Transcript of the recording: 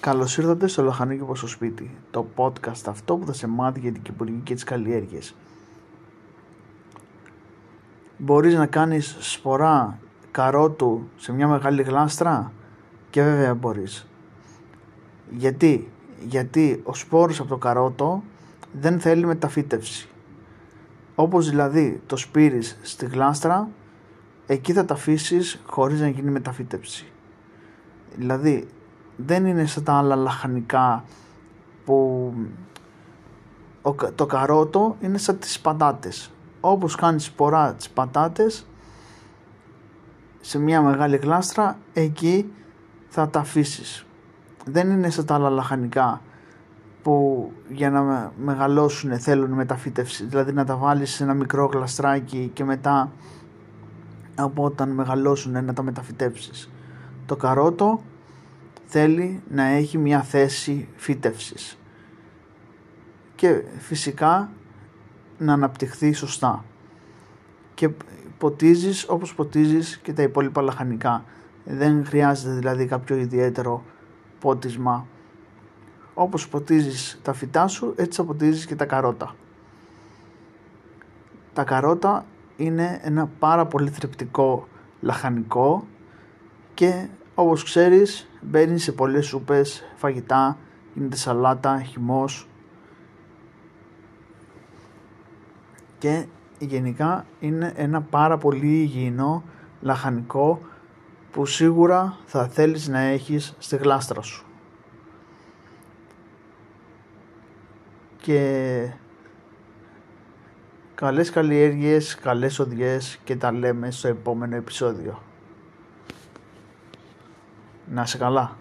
Καλώς ήρθατε στο Λαχανίκι στο σπίτι, το podcast αυτό που θα σε μάθει για την κυπουργική και τις καλλιέργειες. Μπορείς να κάνεις σπορά καρότου σε μια μεγάλη γλάστρα; Και βέβαια μπορείς. Γιατί, γιατί ο σπόρος από το καρότο δεν θέλει μεταφύτευση. Όπως δηλαδή το σπήρεις στη γλάστρα, εκεί θα τα αφήσεις χωρίς να γίνει μεταφύτευση. Δηλαδή δεν είναι σαν τα άλλα λαχανικά που το καρότο είναι σαν τις πατάτες. Όπως κάνεις σπορά τις πατάτες σε μια μεγάλη γλάστρα εκεί θα τα αφήσεις. Δεν είναι σαν τα άλλα λαχανικά που για να μεγαλώσουν θέλουν μεταφύτευση. Δηλαδή να τα βάλεις σε ένα μικρό γλαστράκι και μετά από όταν μεγαλώσουν να τα μεταφυτεύσεις. Το καρότο θέλει να έχει μια θέση φύτευσης. Και φυσικά να αναπτυχθεί σωστά. Και ποτίζεις όπως ποτίζεις και τα υπόλοιπα λαχανικά. Δεν χρειάζεται δηλαδή κάποιο ιδιαίτερο πότισμα. Όπως ποτίζεις τα φυτά σου έτσι θα ποτίζεις και τα καρότα. Τα καρότα είναι ένα πάρα πολύ θρεπτικό λαχανικό και όπως ξέρεις μπαίνει σε πολλές σούπες, φαγητά, γίνεται σαλάτα, χυμός και γενικά είναι ένα πάρα πολύ υγιεινό λαχανικό που σίγουρα θα θέλεις να έχεις στη γλάστρα σου. Και καλές καλλιέργειες, καλές οδιές και τα λέμε στο επόμενο επεισόδιο. Να σε καλά.